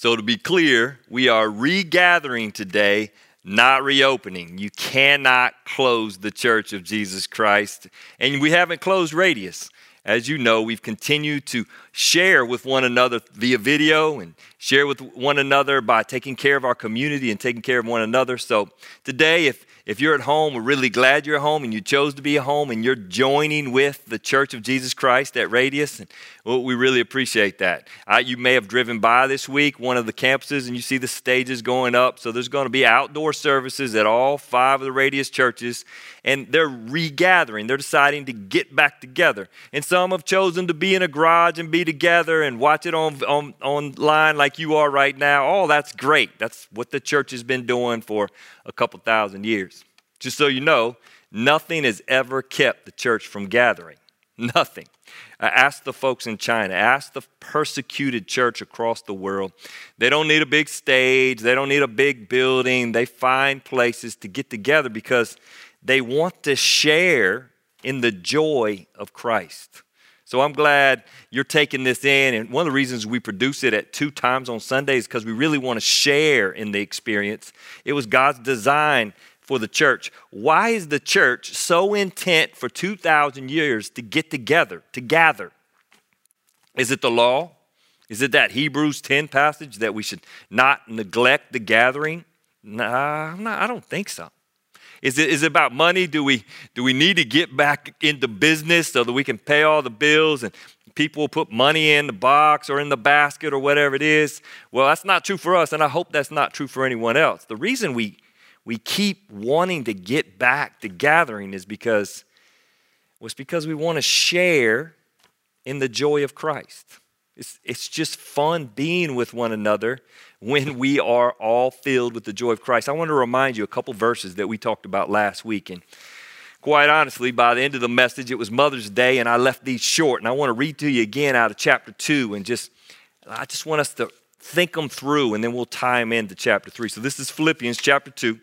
So, to be clear, we are regathering today, not reopening. You cannot close the church of Jesus Christ. And we haven't closed Radius. As you know, we've continued to share with one another via video and share with one another by taking care of our community and taking care of one another. So, today, if if you're at home, we're really glad you're home and you chose to be at home and you're joining with the Church of Jesus Christ at Radius. And well, we really appreciate that. Uh, you may have driven by this week one of the campuses and you see the stages going up. So there's going to be outdoor services at all five of the Radius churches. And they're regathering, they're deciding to get back together. And some have chosen to be in a garage and be together and watch it on, on online like you are right now. Oh, that's great. That's what the church has been doing for a couple thousand years. Just so you know, nothing has ever kept the church from gathering. Nothing. I ask the folks in China, ask the persecuted church across the world. They don't need a big stage, they don't need a big building. They find places to get together because they want to share in the joy of Christ. So I'm glad you're taking this in. And one of the reasons we produce it at two times on Sundays because we really want to share in the experience. It was God's design for the church. Why is the church so intent for 2,000 years to get together, to gather? Is it the law? Is it that Hebrews 10 passage that we should not neglect the gathering? Nah, I don't think so. Is it, is it about money? Do we, do we need to get back into business so that we can pay all the bills and people put money in the box or in the basket or whatever it is? Well, that's not true for us, and I hope that's not true for anyone else. The reason we we keep wanting to get back to gathering is because was because we want to share in the joy of Christ. It's, it's just fun being with one another when we are all filled with the joy of Christ. I want to remind you a couple verses that we talked about last week. And quite honestly, by the end of the message, it was Mother's Day, and I left these short. And I want to read to you again out of chapter 2 and just, I just want us to think them through, and then we'll tie them into chapter 3. So this is Philippians chapter 2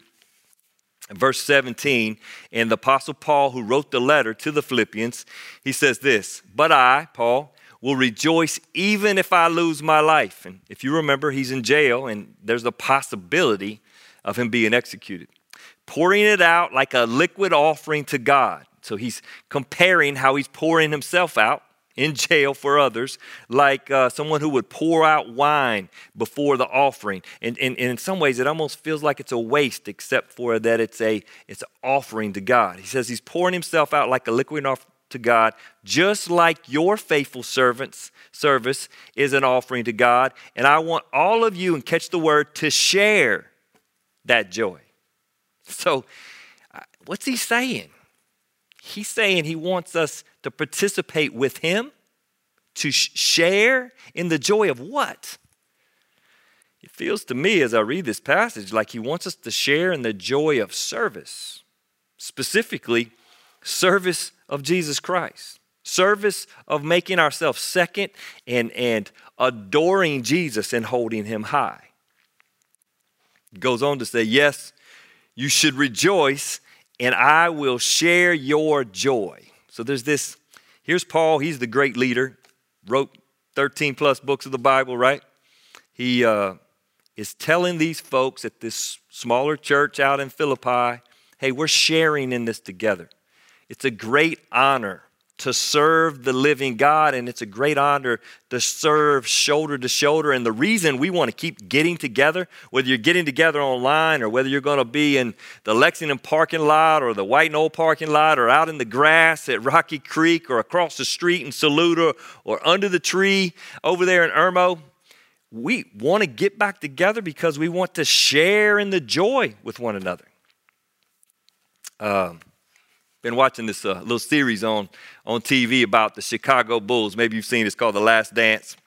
verse 17, and the Apostle Paul, who wrote the letter to the Philippians, he says this But I, Paul, will rejoice even if I lose my life. And if you remember, he's in jail, and there's the possibility of him being executed. Pouring it out like a liquid offering to God. So he's comparing how he's pouring himself out in jail for others, like uh, someone who would pour out wine before the offering. And, and, and, in some ways, it almost feels like it's a waste, except for that it's a it's an offering to God. He says he's pouring himself out like a liquid offering to God, just like your faithful servants service is an offering to God. And I want all of you, and catch the word, to share that joy. So, uh, what's he saying? He's saying he wants us to participate with him, to sh- share in the joy of what? It feels to me as I read this passage like he wants us to share in the joy of service, specifically, service of Jesus Christ, service of making ourselves second and, and adoring Jesus and holding him high. Goes on to say, Yes, you should rejoice and I will share your joy. So there's this. Here's Paul. He's the great leader. Wrote 13 plus books of the Bible, right? He uh, is telling these folks at this smaller church out in Philippi, hey, we're sharing in this together. It's a great honor to serve the living God, and it's a great honor to serve shoulder to shoulder. And the reason we want to keep getting together, whether you're getting together online or whether you're going to be in the Lexington parking lot or the White Knoll parking lot or out in the grass at Rocky Creek or across the street in Saluda or under the tree over there in Irmo, we want to get back together because we want to share in the joy with one another. Um, been watching this uh, little series on, on TV about the Chicago Bulls. Maybe you've seen it. It's called The Last Dance.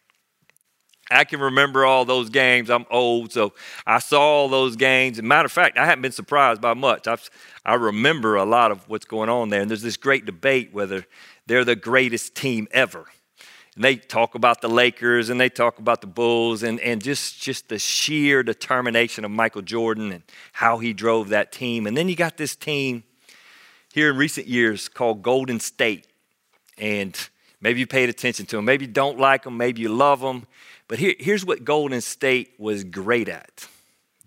I can remember all those games. I'm old, so I saw all those games. And matter of fact, I haven't been surprised by much. I've, I remember a lot of what's going on there. And there's this great debate whether they're the greatest team ever. And they talk about the Lakers and they talk about the Bulls and, and just, just the sheer determination of Michael Jordan and how he drove that team. And then you got this team here in recent years called Golden State. And Maybe you paid attention to them. Maybe you don't like them. Maybe you love them. But here, here's what Golden State was great at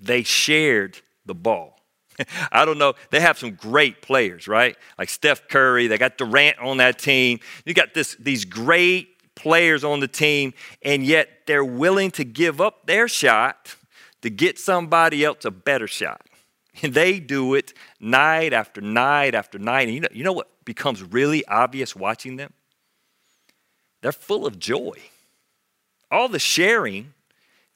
they shared the ball. I don't know. They have some great players, right? Like Steph Curry. They got Durant on that team. You got this, these great players on the team, and yet they're willing to give up their shot to get somebody else a better shot. And they do it night after night after night. And you know, you know what becomes really obvious watching them? They're full of joy. All the sharing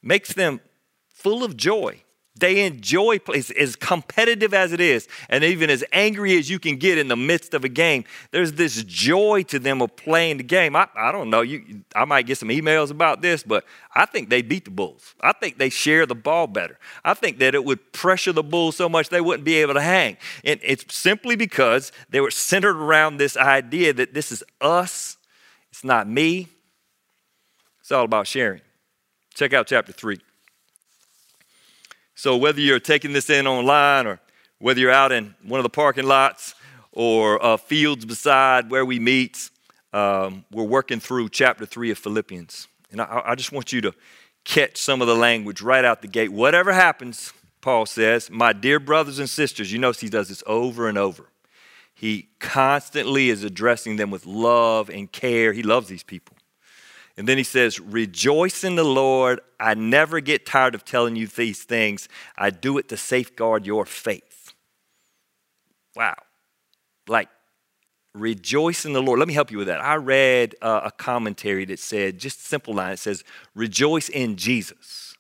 makes them full of joy. They enjoy plays as competitive as it is, and even as angry as you can get in the midst of a game. There's this joy to them of playing the game. I, I don't know. You, I might get some emails about this, but I think they beat the Bulls. I think they share the ball better. I think that it would pressure the Bulls so much they wouldn't be able to hang. And it's simply because they were centered around this idea that this is us, it's not me. It's all about sharing. Check out chapter 3. So, whether you're taking this in online or whether you're out in one of the parking lots or uh, fields beside where we meet, um, we're working through chapter 3 of Philippians. And I, I just want you to catch some of the language right out the gate. Whatever happens, Paul says, my dear brothers and sisters, you notice he does this over and over. He constantly is addressing them with love and care. He loves these people. And then he says, Rejoice in the Lord. I never get tired of telling you these things. I do it to safeguard your faith. Wow. Like, rejoice in the Lord. Let me help you with that. I read uh, a commentary that said, just simple line, it says, Rejoice in Jesus.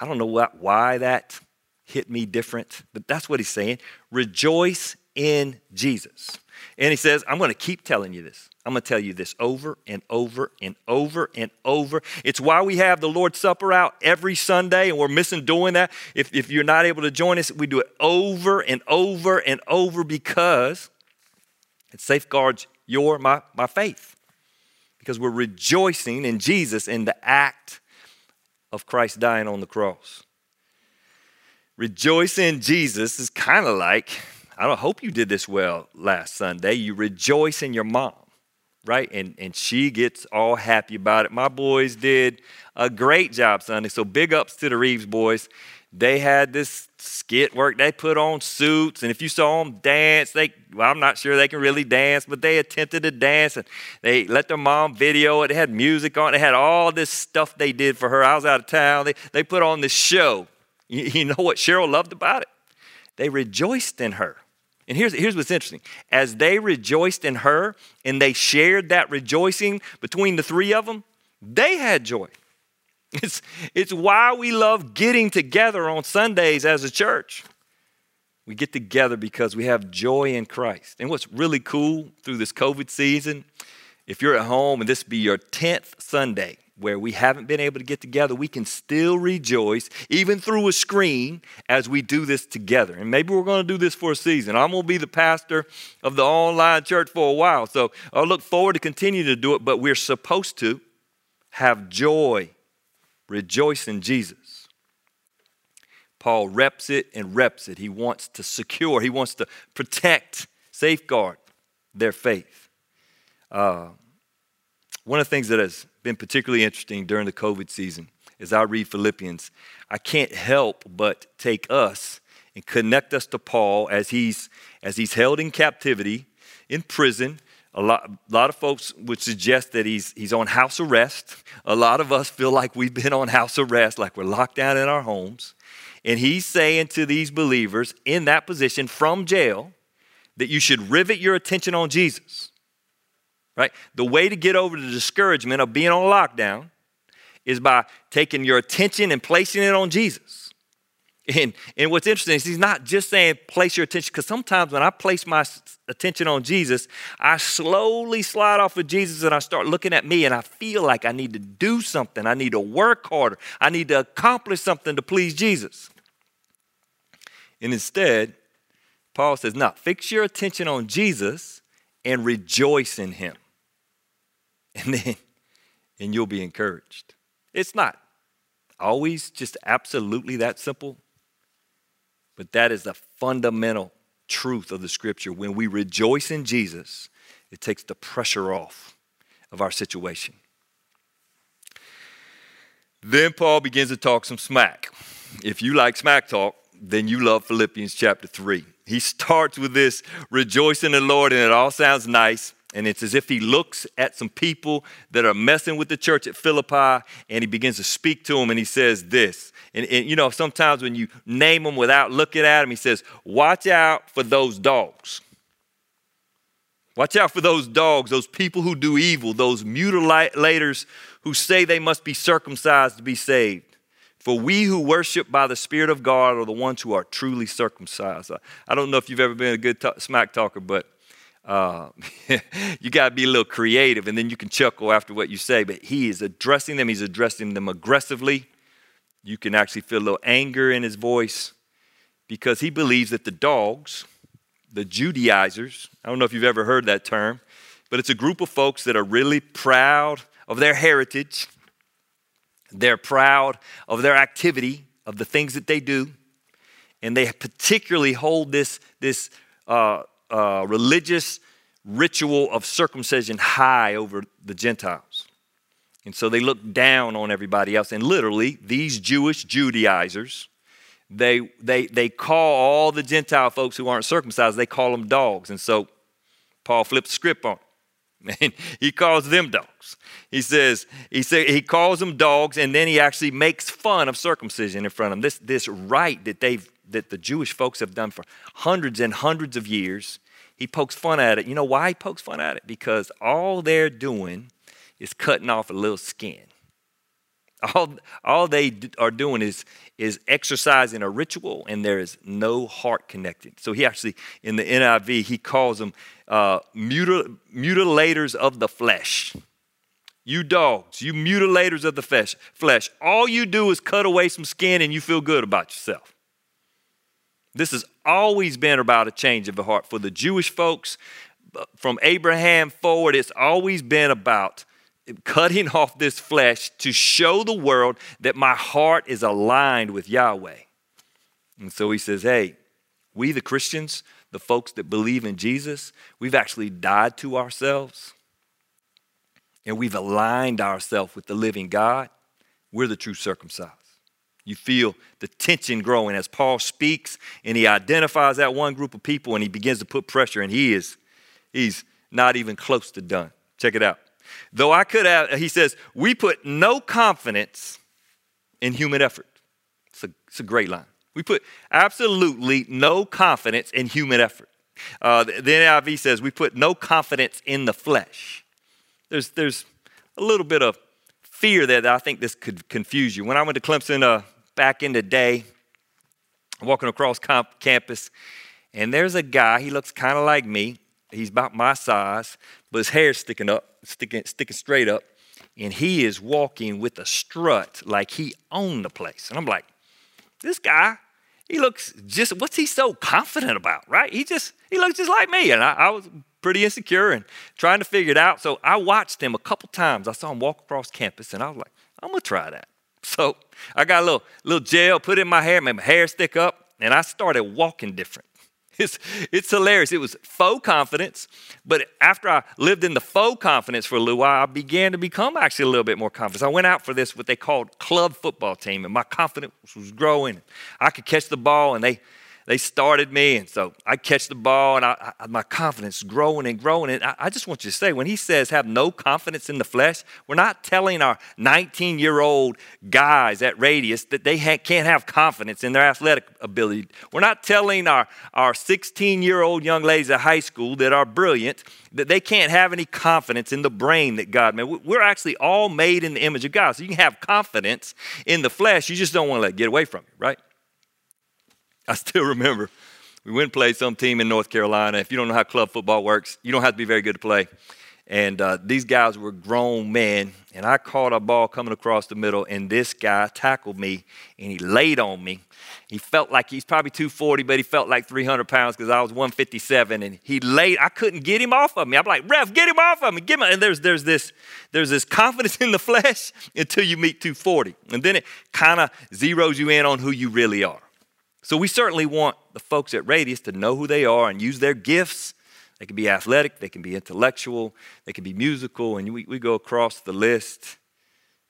I don't know what, why that hit me different, but that's what he's saying. Rejoice in Jesus. And he says, I'm going to keep telling you this. I'm going to tell you this over and over and over and over. It's why we have the Lord's Supper out every Sunday, and we're missing doing that. If, if you're not able to join us, we do it over and over and over because it safeguards your, my, my faith. Because we're rejoicing in Jesus in the act of Christ dying on the cross. Rejoice in Jesus is kind of like, I don't hope you did this well last Sunday. You rejoice in your mom right? And, and she gets all happy about it. My boys did a great job Sunday. So big ups to the Reeves boys. They had this skit work. They put on suits, and if you saw them dance, they well, I'm not sure they can really dance, but they attempted to dance, and they let their mom video it. They had music on. They had all this stuff they did for her. I was out of town. They they put on this show. You, you know what Cheryl loved about it? They rejoiced in her. And here's, here's what's interesting. As they rejoiced in her and they shared that rejoicing between the three of them, they had joy. It's, it's why we love getting together on Sundays as a church. We get together because we have joy in Christ. And what's really cool through this COVID season, if you're at home and this be your 10th Sunday, where we haven't been able to get together, we can still rejoice, even through a screen, as we do this together. And maybe we're going to do this for a season. I'm going to be the pastor of the online church for a while. So I look forward to continue to do it, but we're supposed to have joy, rejoice in Jesus. Paul reps it and reps it. He wants to secure, he wants to protect, safeguard their faith. Uh, one of the things that has been particularly interesting during the COVID season as I read Philippians, I can't help but take us and connect us to Paul as he's, as he's held in captivity, in prison. A lot, a lot of folks would suggest that he's, he's on house arrest. A lot of us feel like we've been on house arrest, like we're locked down in our homes. And he's saying to these believers in that position from jail that you should rivet your attention on Jesus right? The way to get over the discouragement of being on lockdown is by taking your attention and placing it on Jesus. And, and what's interesting is he's not just saying place your attention, because sometimes when I place my attention on Jesus, I slowly slide off of Jesus and I start looking at me and I feel like I need to do something. I need to work harder. I need to accomplish something to please Jesus. And instead, Paul says, now fix your attention on Jesus and rejoice in him and then and you'll be encouraged. It's not always just absolutely that simple, but that is the fundamental truth of the scripture. When we rejoice in Jesus, it takes the pressure off of our situation. Then Paul begins to talk some smack. If you like smack talk, then you love Philippians chapter 3. He starts with this rejoice in the Lord, and it all sounds nice. And it's as if he looks at some people that are messing with the church at Philippi and he begins to speak to them and he says this. And, and, you know, sometimes when you name them without looking at them, he says, Watch out for those dogs. Watch out for those dogs, those people who do evil, those mutilators who say they must be circumcised to be saved. For we who worship by the Spirit of God are the ones who are truly circumcised. I don't know if you've ever been a good talk, smack talker, but uh, you got to be a little creative and then you can chuckle after what you say. But he is addressing them, he's addressing them aggressively. You can actually feel a little anger in his voice because he believes that the dogs, the Judaizers, I don't know if you've ever heard that term, but it's a group of folks that are really proud of their heritage. They're proud of their activity, of the things that they do. And they particularly hold this, this uh, uh, religious ritual of circumcision high over the Gentiles. And so they look down on everybody else. And literally, these Jewish Judaizers, they, they, they call all the Gentile folks who aren't circumcised, they call them dogs. And so Paul flips the script on them. And he calls them dogs. He says, he say, he calls them dogs, and then he actually makes fun of circumcision in front of them. This, this right that they've that the Jewish folks have done for hundreds and hundreds of years. He pokes fun at it. You know why he pokes fun at it? Because all they're doing is cutting off a little skin. All, all they are doing is, is exercising a ritual, and there is no heart connected. So he actually, in the NIV, he calls them uh, mutil- mutilators of the flesh. You dogs, you mutilators of the flesh, flesh. All you do is cut away some skin and you feel good about yourself. This has always been about a change of the heart. For the Jewish folks, from Abraham forward, it's always been about cutting off this flesh to show the world that my heart is aligned with Yahweh. And so he says, hey, we the Christians, the folks that believe in Jesus, we've actually died to ourselves and we've aligned ourselves with the living God. We're the true circumcised. You feel the tension growing as Paul speaks and he identifies that one group of people and he begins to put pressure, and he is, he's not even close to done. Check it out. Though I could have, he says, we put no confidence in human effort. It's a, it's a great line. We put absolutely no confidence in human effort. Uh, the, the NIV says we put no confidence in the flesh. There's, there's a little bit of fear there that I think this could confuse you. When I went to Clemson uh, back in the day, walking across comp- campus, and there's a guy, he looks kind of like me. He's about my size, but his hair's sticking up, sticking, sticking straight up, and he is walking with a strut like he owned the place. And I'm like, this guy, he looks just, what's he so confident about, right? He just, he looks just like me. And I, I was pretty insecure and trying to figure it out. So I watched him a couple times. I saw him walk across campus, and I was like, I'm gonna try that. So I got a little, little gel, put in my hair, made my hair stick up, and I started walking different. It's, it's hilarious. It was faux confidence, but after I lived in the faux confidence for a little while, I began to become actually a little bit more confident. I went out for this, what they called club football team, and my confidence was growing. I could catch the ball, and they they started me, and so I catch the ball, and I, I, my confidence growing and growing. And I, I, just want you to say, when he says have no confidence in the flesh, we're not telling our 19 year old guys at Radius that they ha- can't have confidence in their athletic ability. We're not telling our, our 16 year old young ladies at high school that are brilliant that they can't have any confidence in the brain that God made. We're actually all made in the image of God. So you can have confidence in the flesh, you just don't want to let it get away from you, right? I still remember we went and played some team in North Carolina. If you don't know how club football works, you don't have to be very good to play. And uh, these guys were grown men, and I caught a ball coming across the middle, and this guy tackled me, and he laid on me. He felt like he's probably 240, but he felt like 300 pounds because I was 157, and he laid. I couldn't get him off of me. I'm like, ref, get him off of me, get him. And there's there's this there's this confidence in the flesh until you meet 240, and then it kind of zeroes you in on who you really are. So we certainly want the folks at Radius to know who they are and use their gifts, They can be athletic, they can be intellectual, they can be musical, and we, we go across the list.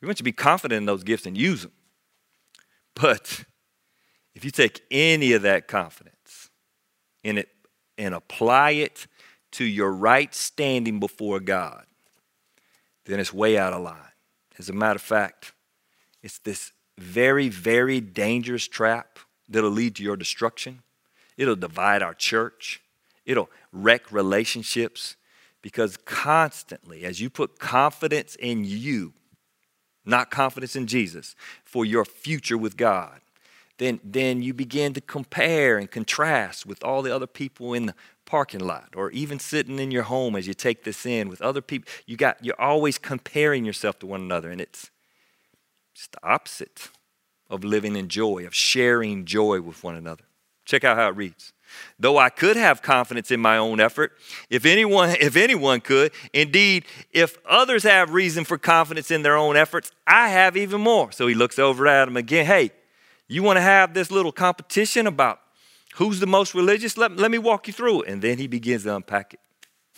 We want you to be confident in those gifts and use them. But if you take any of that confidence in it and apply it to your right standing before God, then it's way out of line. As a matter of fact, it's this very, very dangerous trap that'll lead to your destruction. It'll divide our church. It'll wreck relationships because constantly, as you put confidence in you, not confidence in Jesus, for your future with God, then, then you begin to compare and contrast with all the other people in the parking lot or even sitting in your home as you take this in with other people. You got, you're always comparing yourself to one another, and it's, it's the opposite of living in joy, of sharing joy with one another. Check out how it reads. Though I could have confidence in my own effort, if anyone, if anyone could, indeed, if others have reason for confidence in their own efforts, I have even more. So he looks over at him again. Hey, you want to have this little competition about who's the most religious? Let, let me walk you through it. And then he begins to unpack it.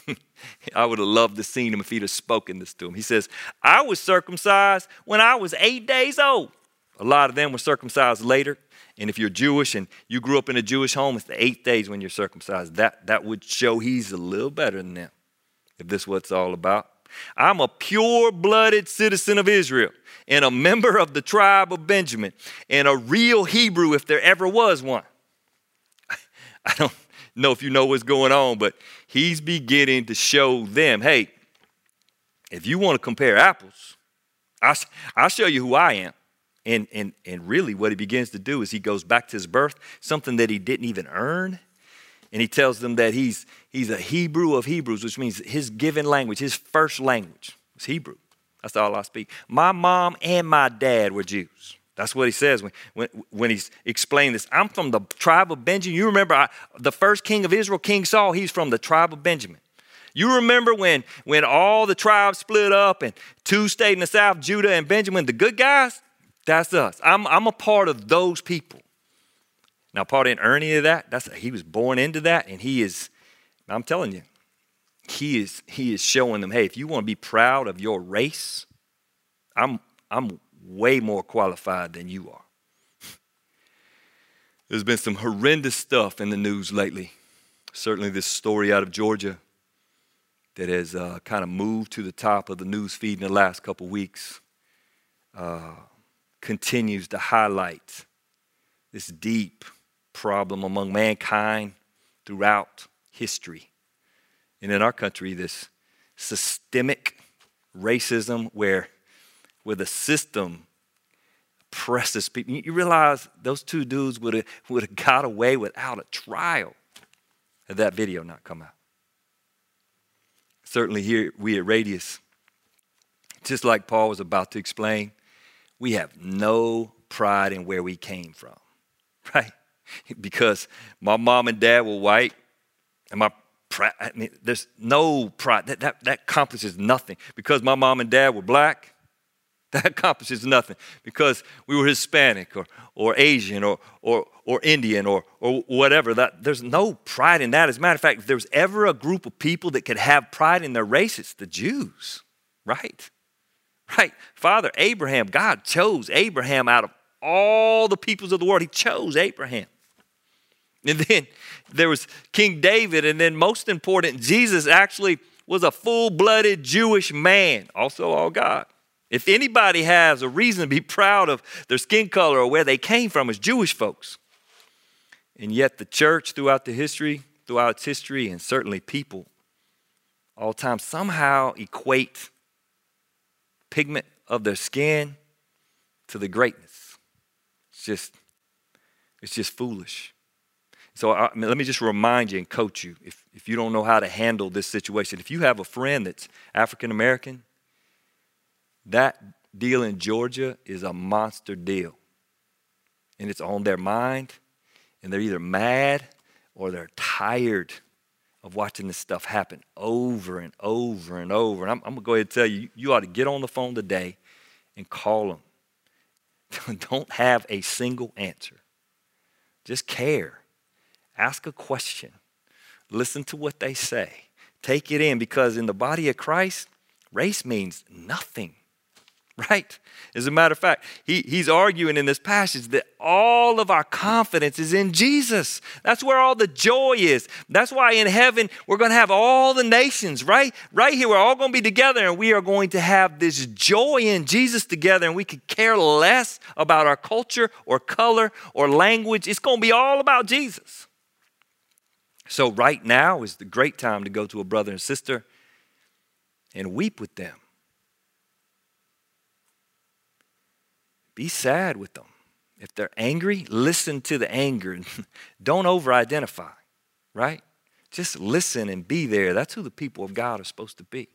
I would have loved to seen him if he'd have spoken this to him. He says, I was circumcised when I was eight days old. A lot of them were circumcised later. And if you're Jewish and you grew up in a Jewish home, it's the eighth days when you're circumcised. That, that would show he's a little better than them, if this is what it's all about. I'm a pure blooded citizen of Israel and a member of the tribe of Benjamin and a real Hebrew if there ever was one. I don't know if you know what's going on, but he's beginning to show them hey, if you want to compare apples, I'll, I'll show you who I am. And, and, and really, what he begins to do is he goes back to his birth, something that he didn't even earn. And he tells them that he's, he's a Hebrew of Hebrews, which means his given language, his first language was Hebrew. That's all I speak. My mom and my dad were Jews. That's what he says when, when, when he's explaining this. I'm from the tribe of Benjamin. You remember I, the first king of Israel, King Saul, he's from the tribe of Benjamin. You remember when, when all the tribes split up and two stayed in the south, Judah and Benjamin, the good guys? That's us. I'm, I'm a part of those people. Now, Paul didn't earn any of that. That's, he was born into that, and he is, I'm telling you, he is he is showing them, hey, if you want to be proud of your race, I'm I'm way more qualified than you are. There's been some horrendous stuff in the news lately. Certainly, this story out of Georgia that has uh, kind of moved to the top of the news feed in the last couple weeks uh, continues to highlight this deep problem among mankind throughout history. And in our country, this systemic racism where, where the system oppresses people. You realize those two dudes would have, would have got away without a trial had that video not come out. Certainly, here we at Radius, just like Paul was about to explain, we have no pride in where we came from, right? Because my mom and dad were white, and my I mean, there's no pride. That, that, that accomplishes nothing. Because my mom and dad were black, that accomplishes nothing. Because we were Hispanic or, or Asian or, or, or Indian or, or whatever, that, there's no pride in that. As a matter of fact, if there's ever a group of people that could have pride in their race, it's the Jews, right? Right? Father Abraham, God chose Abraham out of all the peoples of the world. He chose Abraham. And then there was King David, and then most important, Jesus actually was a full blooded Jewish man, also all God. If anybody has a reason to be proud of their skin color or where they came from, it's Jewish folks. And yet, the church throughout the history, throughout its history, and certainly people, all time somehow equate pigment of their skin to the greatness. It's just, it's just foolish. So I, let me just remind you and coach you if, if you don't know how to handle this situation. If you have a friend that's African American, that deal in Georgia is a monster deal. And it's on their mind, and they're either mad or they're tired of watching this stuff happen over and over and over. And I'm, I'm going to go ahead and tell you, you ought to get on the phone today and call them. don't have a single answer, just care. Ask a question. listen to what they say. Take it in because in the body of Christ, race means nothing right? As a matter of fact, he, he's arguing in this passage that all of our confidence is in Jesus. That's where all the joy is. That's why in heaven we're going to have all the nations, right? Right here, we're all going to be together and we are going to have this joy in Jesus together and we could care less about our culture or color or language. It's going to be all about Jesus. So, right now is the great time to go to a brother and sister and weep with them Be sad with them. If they're angry, listen to the anger. Don't over identify, right? Just listen and be there. That's who the people of God are supposed to be.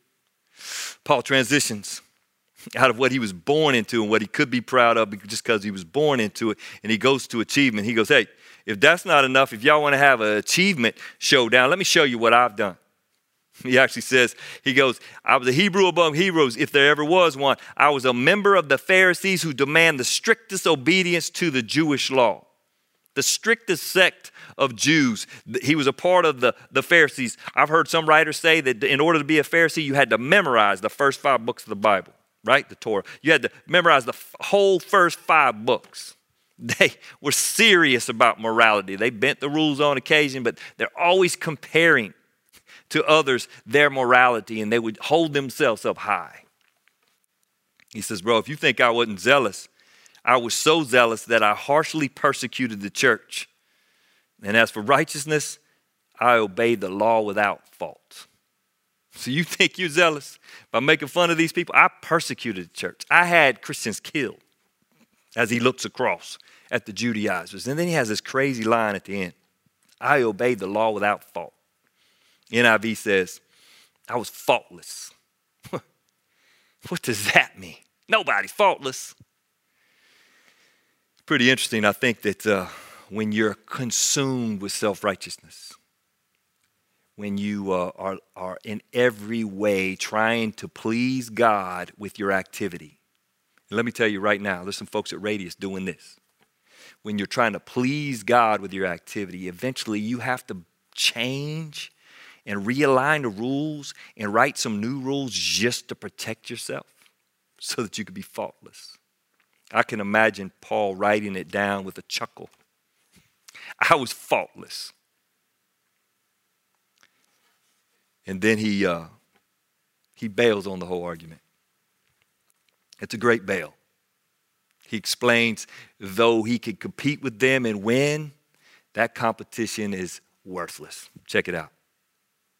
Paul transitions out of what he was born into and what he could be proud of just because he was born into it, and he goes to achievement. He goes, Hey, if that's not enough, if y'all want to have an achievement showdown, let me show you what I've done. He actually says, he goes, I was a Hebrew among Hebrews, if there ever was one. I was a member of the Pharisees who demand the strictest obedience to the Jewish law. The strictest sect of Jews. He was a part of the, the Pharisees. I've heard some writers say that in order to be a Pharisee, you had to memorize the first five books of the Bible, right? The Torah. You had to memorize the whole first five books. They were serious about morality. They bent the rules on occasion, but they're always comparing to others their morality and they would hold themselves up high. He says, Bro, if you think I wasn't zealous, I was so zealous that I harshly persecuted the church. And as for righteousness, I obeyed the law without fault. So you think you're zealous by making fun of these people? I persecuted the church. I had Christians killed as he looks across at the Judaizers. And then he has this crazy line at the end I obeyed the law without fault. NIV says, I was faultless. what does that mean? Nobody's faultless. Pretty interesting, I think, that uh, when you're consumed with self righteousness, when you uh, are, are in every way trying to please God with your activity. And let me tell you right now, there's some folks at Radius doing this. When you're trying to please God with your activity, eventually you have to change and realign the rules and write some new rules just to protect yourself so that you could be faultless. I can imagine Paul writing it down with a chuckle. I was faultless. And then he, uh, he bails on the whole argument. It's a great bail. He explains, though he could compete with them and win, that competition is worthless. Check it out.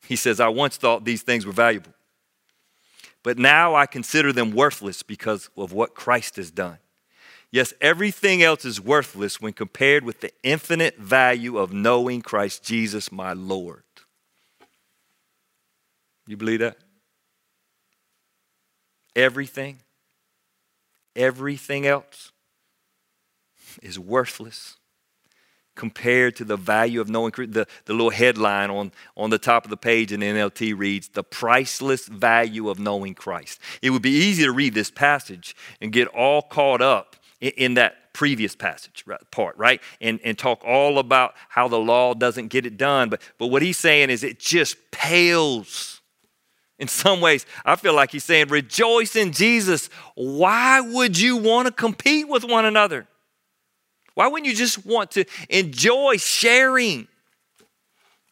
He says, I once thought these things were valuable, but now I consider them worthless because of what Christ has done. Yes, everything else is worthless when compared with the infinite value of knowing Christ Jesus, my Lord. You believe that? Everything, everything else is worthless compared to the value of knowing the, the little headline on, on the top of the page in NLT reads, The priceless value of knowing Christ. It would be easy to read this passage and get all caught up in, in that previous passage right, part, right? And, and talk all about how the law doesn't get it done. But, but what he's saying is it just pales. In some ways, I feel like he's saying, Rejoice in Jesus. Why would you want to compete with one another? Why wouldn't you just want to enjoy sharing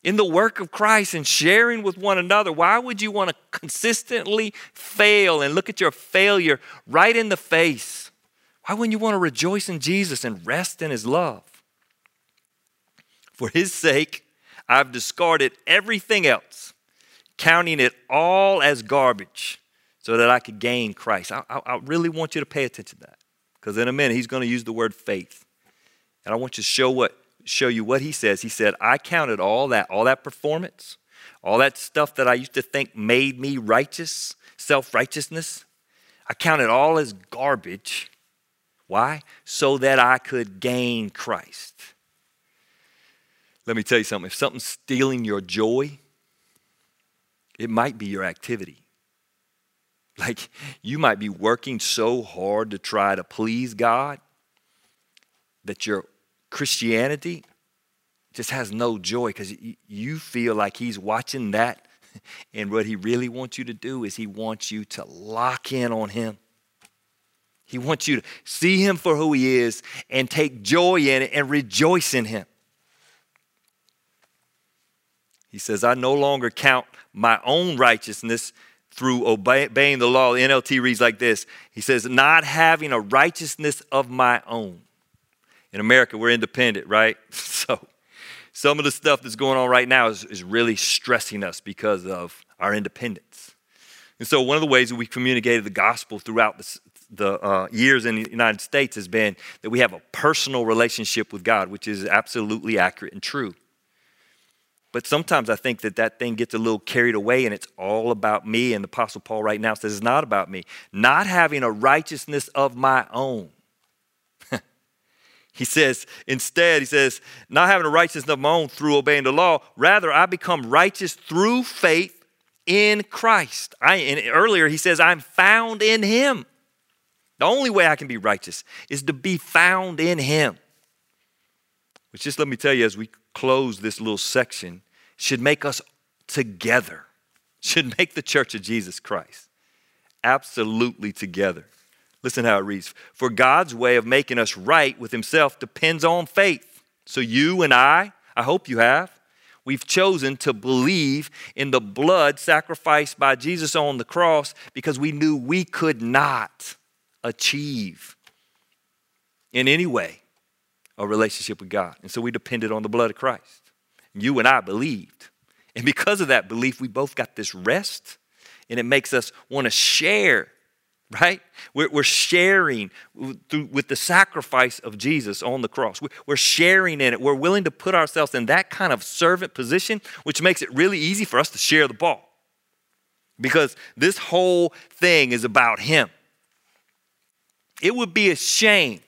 in the work of Christ and sharing with one another? Why would you want to consistently fail and look at your failure right in the face? Why wouldn't you want to rejoice in Jesus and rest in his love? For his sake, I've discarded everything else, counting it all as garbage so that I could gain Christ. I, I, I really want you to pay attention to that because in a minute he's going to use the word faith. And I want you to show what show you what he says. He said, I counted all that, all that performance, all that stuff that I used to think made me righteous, self-righteousness. I counted all as garbage. Why? So that I could gain Christ. Let me tell you something. If something's stealing your joy, it might be your activity. Like you might be working so hard to try to please God that your Christianity just has no joy because you feel like he's watching that. And what he really wants you to do is he wants you to lock in on him. He wants you to see him for who he is and take joy in it and rejoice in him. He says, I no longer count my own righteousness through obeying the law. The NLT reads like this He says, not having a righteousness of my own. In America, we're independent, right? So some of the stuff that's going on right now is, is really stressing us because of our independence. And so, one of the ways that we communicated the gospel throughout the, the uh, years in the United States has been that we have a personal relationship with God, which is absolutely accurate and true. But sometimes I think that that thing gets a little carried away and it's all about me. And the Apostle Paul right now says it's not about me. Not having a righteousness of my own he says, instead, he says, not having a righteousness of my own through obeying the law, rather, I become righteous through faith in Christ. I, earlier, he says, I'm found in him. The only way I can be righteous is to be found in him. Which, just let me tell you, as we close this little section, should make us together, should make the church of Jesus Christ absolutely together. Listen how it reads For God's way of making us right with Himself depends on faith. So you and I, I hope you have, we've chosen to believe in the blood sacrificed by Jesus on the cross because we knew we could not achieve in any way a relationship with God. And so we depended on the blood of Christ. You and I believed. And because of that belief, we both got this rest, and it makes us want to share right? We're, sharing with the sacrifice of Jesus on the cross. We're sharing in it. We're willing to put ourselves in that kind of servant position, which makes it really easy for us to share the ball. Because this whole thing is about Him. It would be a shame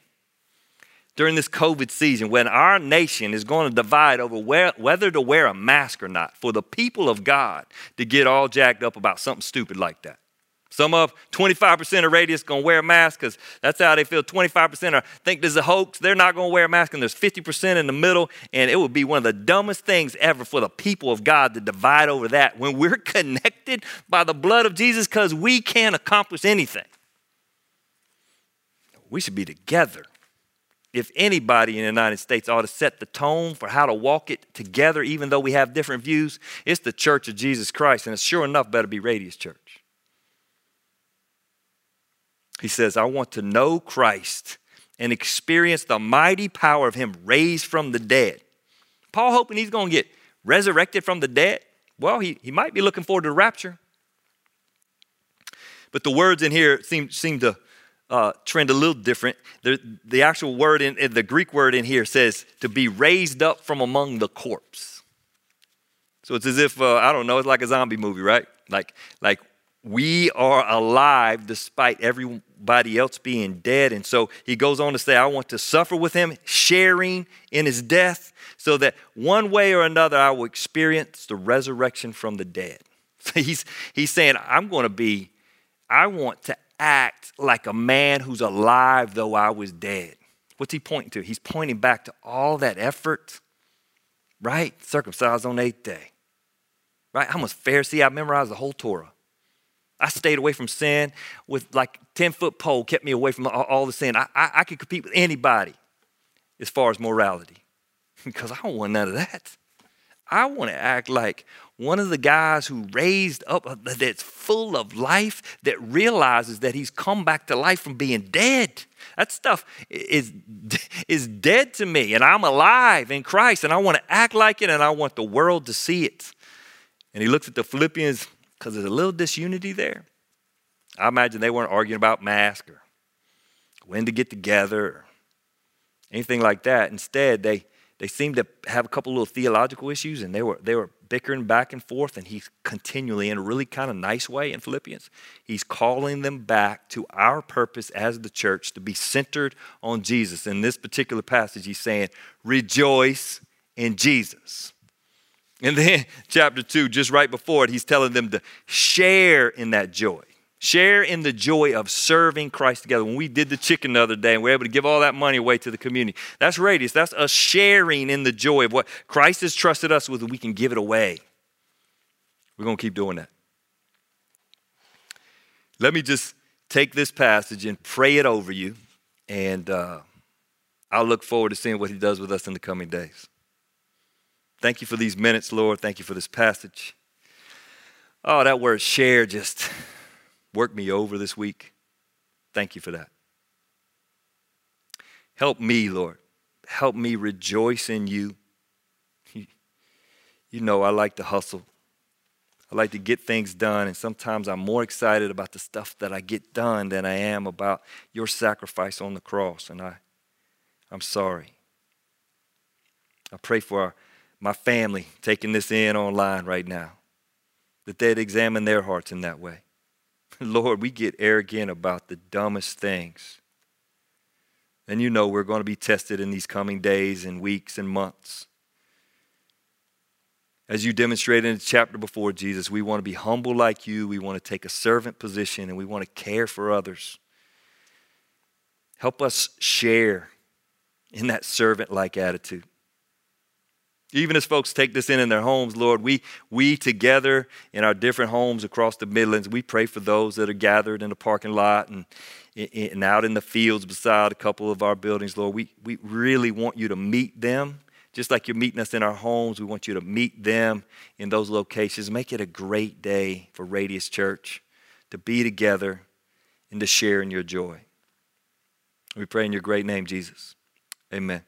during this COVID season when our nation is going to divide over where, whether to wear a mask or not for the people of God to get all jacked up about something stupid like that. Some of 25% of radius to wear a mask because that's how they feel. 25% are think this is a hoax. They're not to wear a mask, and there's 50% in the middle. And it would be one of the dumbest things ever for the people of God to divide over that when we're connected by the blood of Jesus because we can't accomplish anything. We should be together. If anybody in the United States ought to set the tone for how to walk it together, even though we have different views, it's the Church of Jesus Christ. And it's sure enough better be Radius Church. He says, I want to know Christ and experience the mighty power of Him raised from the dead. Paul hoping he's going to get resurrected from the dead. Well, he, he might be looking forward to the rapture. But the words in here seem, seem to uh, trend a little different. The, the actual word in the Greek word in here says to be raised up from among the corpse. So it's as if uh, I don't know. It's like a zombie movie, right? Like like we are alive despite everybody else being dead. And so he goes on to say, I want to suffer with him, sharing in his death, so that one way or another I will experience the resurrection from the dead. So he's, he's saying, I'm going to be, I want to act like a man who's alive though I was dead. What's he pointing to? He's pointing back to all that effort, right? Circumcised on eighth day, right? I'm a Pharisee. I memorized the whole Torah. I stayed away from sin with like 10 foot pole, kept me away from all, the sin. I, I, I could compete with anybody as far as morality because I don't want none of that. I want to act like one of the guys who raised up uh, that's full of life that realizes that he's come back to life from being dead. That stuff is, is dead to me, and I'm alive in Christ, and I want to act like it, and I want the world to see it. And he looks at the Philippians because there's a little disunity there. I imagine they weren't arguing about masks or when to get together or anything like that. Instead, they, they seemed to have a couple little theological issues and they were, they were bickering back and forth. And he's continually, in a really kind of nice way in Philippians, he's calling them back to our purpose as the church to be centered on Jesus. In this particular passage, he's saying, Rejoice in Jesus. And then, chapter 2, just right before it, he's telling them to share in that joy. Share in the joy of serving Christ together. When we did the chicken the other day and we are able to give all that money away to the community, that's radius. That's us sharing in the joy of what Christ has trusted us with, and we can give it away. We're going to keep doing that. Let me just take this passage and pray it over you, and uh, I'll look forward to seeing what He does with us in the coming days. Thank you for these minutes, Lord. Thank you for this passage. Oh, that word share just worked me over this week. Thank you for that. Help me, Lord. Help me rejoice in you. You know, I like to hustle. I like to get things done, and sometimes I'm more excited about the stuff that I get done than I am about your sacrifice on the cross. And I, I'm sorry. I pray for our, my family taking this in online right now, that they'd examine their hearts in that way. Lord, we get arrogant about the dumbest things. And you know we're going to be tested in these coming days and weeks and months. As you demonstrated in the chapter before, Jesus, we want to be humble like you. We want to take a servant position and we want to care for others. Help us share in that servant like attitude. Even as folks take this in in their homes, Lord, we, we together in our different homes across the Midlands, we pray for those that are gathered in the parking lot and, and out in the fields beside a couple of our buildings, Lord. We, we really want you to meet them. Just like you're meeting us in our homes, we want you to meet them in those locations. Make it a great day for Radius Church to be together and to share in your joy. We pray in your great name, Jesus. Amen.